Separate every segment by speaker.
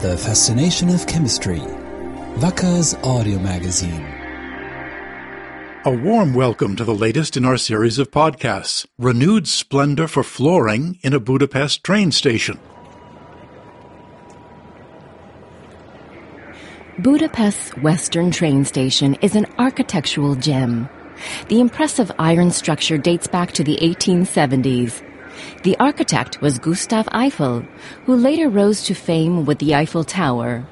Speaker 1: The Fascination of Chemistry. Wacker's audio magazine.
Speaker 2: A warm welcome to the latest in our series of podcasts Renewed Splendor for Flooring in a Budapest Train Station.
Speaker 3: Budapest's Western train station is an architectural gem. The impressive iron structure dates back to the 1870s. The architect was Gustave Eiffel, who later rose to fame with the Eiffel Tower.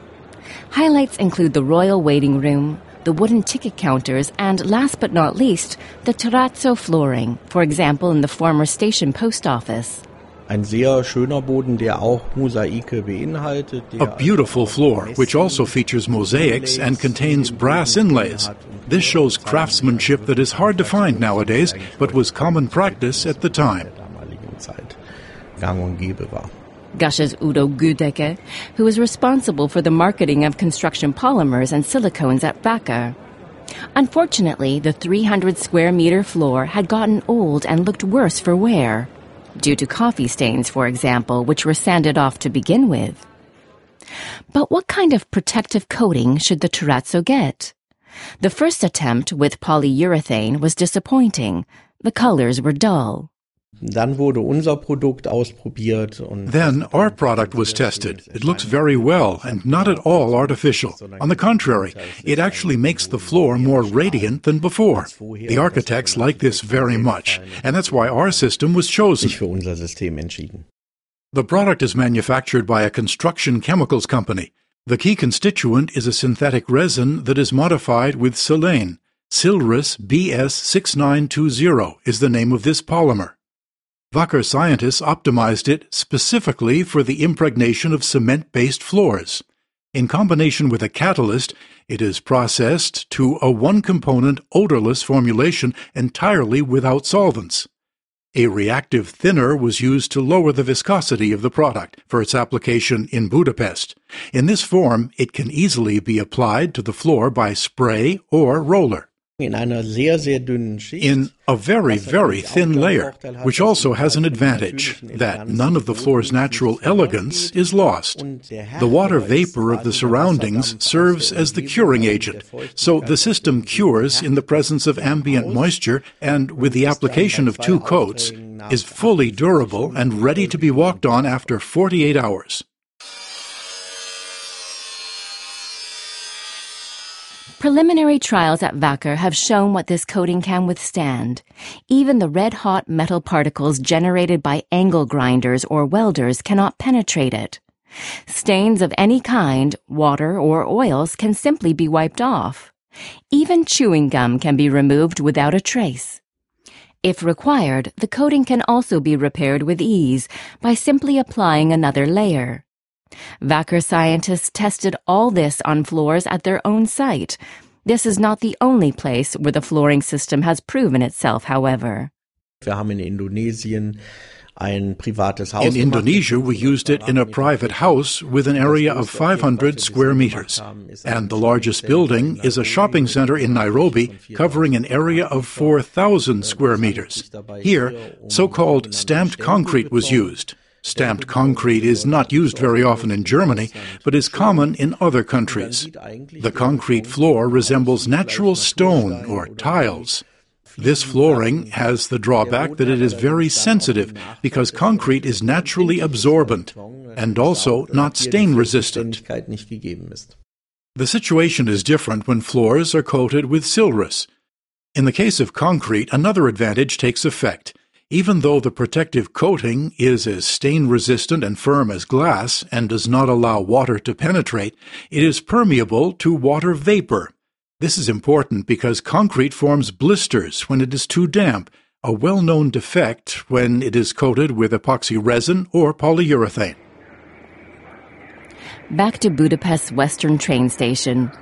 Speaker 3: Highlights include the royal waiting room, the wooden ticket counters, and last but not least, the terrazzo flooring, for example in the former station post office.
Speaker 4: Ein sehr schöner Boden, der auch Mosaike beinhaltet.
Speaker 2: A beautiful floor, which also features mosaics and contains brass inlays. This shows craftsmanship that is hard to find nowadays, but was common practice at the time.
Speaker 4: Zeit gang und gäbe war.
Speaker 3: Gushes Udo Gudecke, who is responsible for the marketing of construction polymers and silicones at Wacker. Unfortunately, the 300 square meter floor had gotten old and looked worse for wear, due to coffee stains, for example, which were sanded off to begin with. But what kind of protective coating should the terrazzo get? The first attempt with polyurethane was disappointing. The colors were dull.
Speaker 4: Dann wurde unser Produkt ausprobiert und
Speaker 2: Then our product was tested. It looks very well and not at all artificial. On the contrary, it actually makes the floor more radiant than before. The architects like this very much, and that's why our system was chosen.
Speaker 4: sich für unser System entschieden.
Speaker 2: The product is manufactured by a construction chemicals company. The key constituent is a synthetic resin that is modified with silane. SILRES BS6920 is the name of this polymer. Wacker scientists optimized it specifically for the impregnation of cement based floors. In combination with a catalyst, it is processed to a one component odorless formulation entirely without solvents. A reactive thinner was used to lower the viscosity of the product for its application in Budapest. In this form, it can easily be applied to the floor by spray or roller.
Speaker 4: In einer sehr, sehr dünnen Schicht.
Speaker 2: In a very, very thin layer, which also has an advantage that none of the floor's natural elegance is lost. The water vapor of the surroundings serves as the curing agent, so the system cures in the presence of ambient moisture and, with the application of two coats, is fully durable and ready to be walked on after 48 hours.
Speaker 3: Preliminary trials at Wacker have shown what this coating can withstand. Even the red hot metal particles generated by angle grinders or welders cannot penetrate it. Stains of any kind, water or oils, can simply be wiped off. Even chewing gum can be removed without a trace. If required, the coating can also be repaired with ease by simply applying another layer. Wacker scientists tested all this on floors at their own site. This is not the only place where the flooring system has proven itself, however.
Speaker 4: Wir haben in Indonesien ein privates Haus
Speaker 2: In. Indonesia, we used it in a private house with an area of 500 square meters. And the largest building is a shopping center in Nairobi covering an area of 4,000 square meters. Here, so called stamped concrete was used. Stamped concrete is not used very often in Germany, but is common in other countries. The concrete floor resembles natural stone or tiles. This flooring has the drawback that it is very sensitive because concrete is naturally absorbent and also not stain resistant. The situation is different when floors are coated with SILRES. In the case of concrete, another advantage takes effect. Even though the protective coating is as stain resistant and firm as glass and does not allow water to penetrate, it is permeable to water vapor. This is important because concrete forms blisters when it is too damp, a well known defect when it is coated with epoxy resin or polyurethane.
Speaker 3: Back to Budapest's western train station.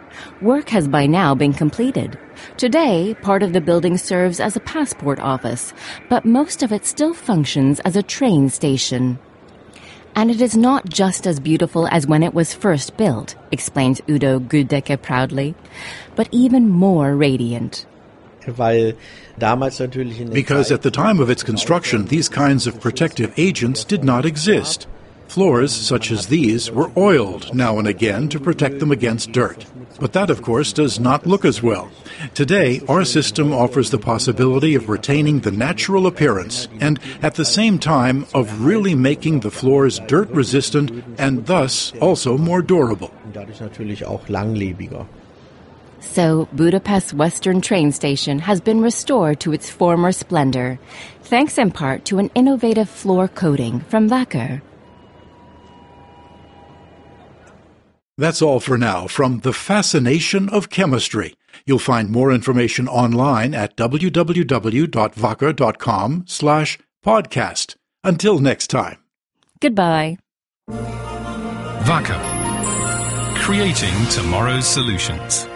Speaker 3: Work has by now been completed. Today, part of the building serves as a passport office, but most of it still functions as a train station. And it is not just as beautiful as when it was first built, explains Udo Gudecke proudly, but even more radiant.
Speaker 4: Weil damals natürlich in der
Speaker 2: Because at the time of its construction, these kinds of protective agents did not exist. Floors such as these were oiled now and again to protect them against dirt. But that, of course, does not look as well. Today, our system offers the possibility of retaining the natural appearance and, at the same time, of really making the floors dirt resistant and thus also more durable.
Speaker 4: Dadurch natürlich auch langlebiger.
Speaker 3: So, Budapest's western train station has been restored to its former splendor, thanks in part to an innovative floor coating from Wacker.
Speaker 2: That's all for now from The Fascination of Chemistry. You'll find more information online at www.wacker.com slash podcast. Until next time.
Speaker 3: Goodbye.
Speaker 5: Wacker. Creating tomorrow's solutions.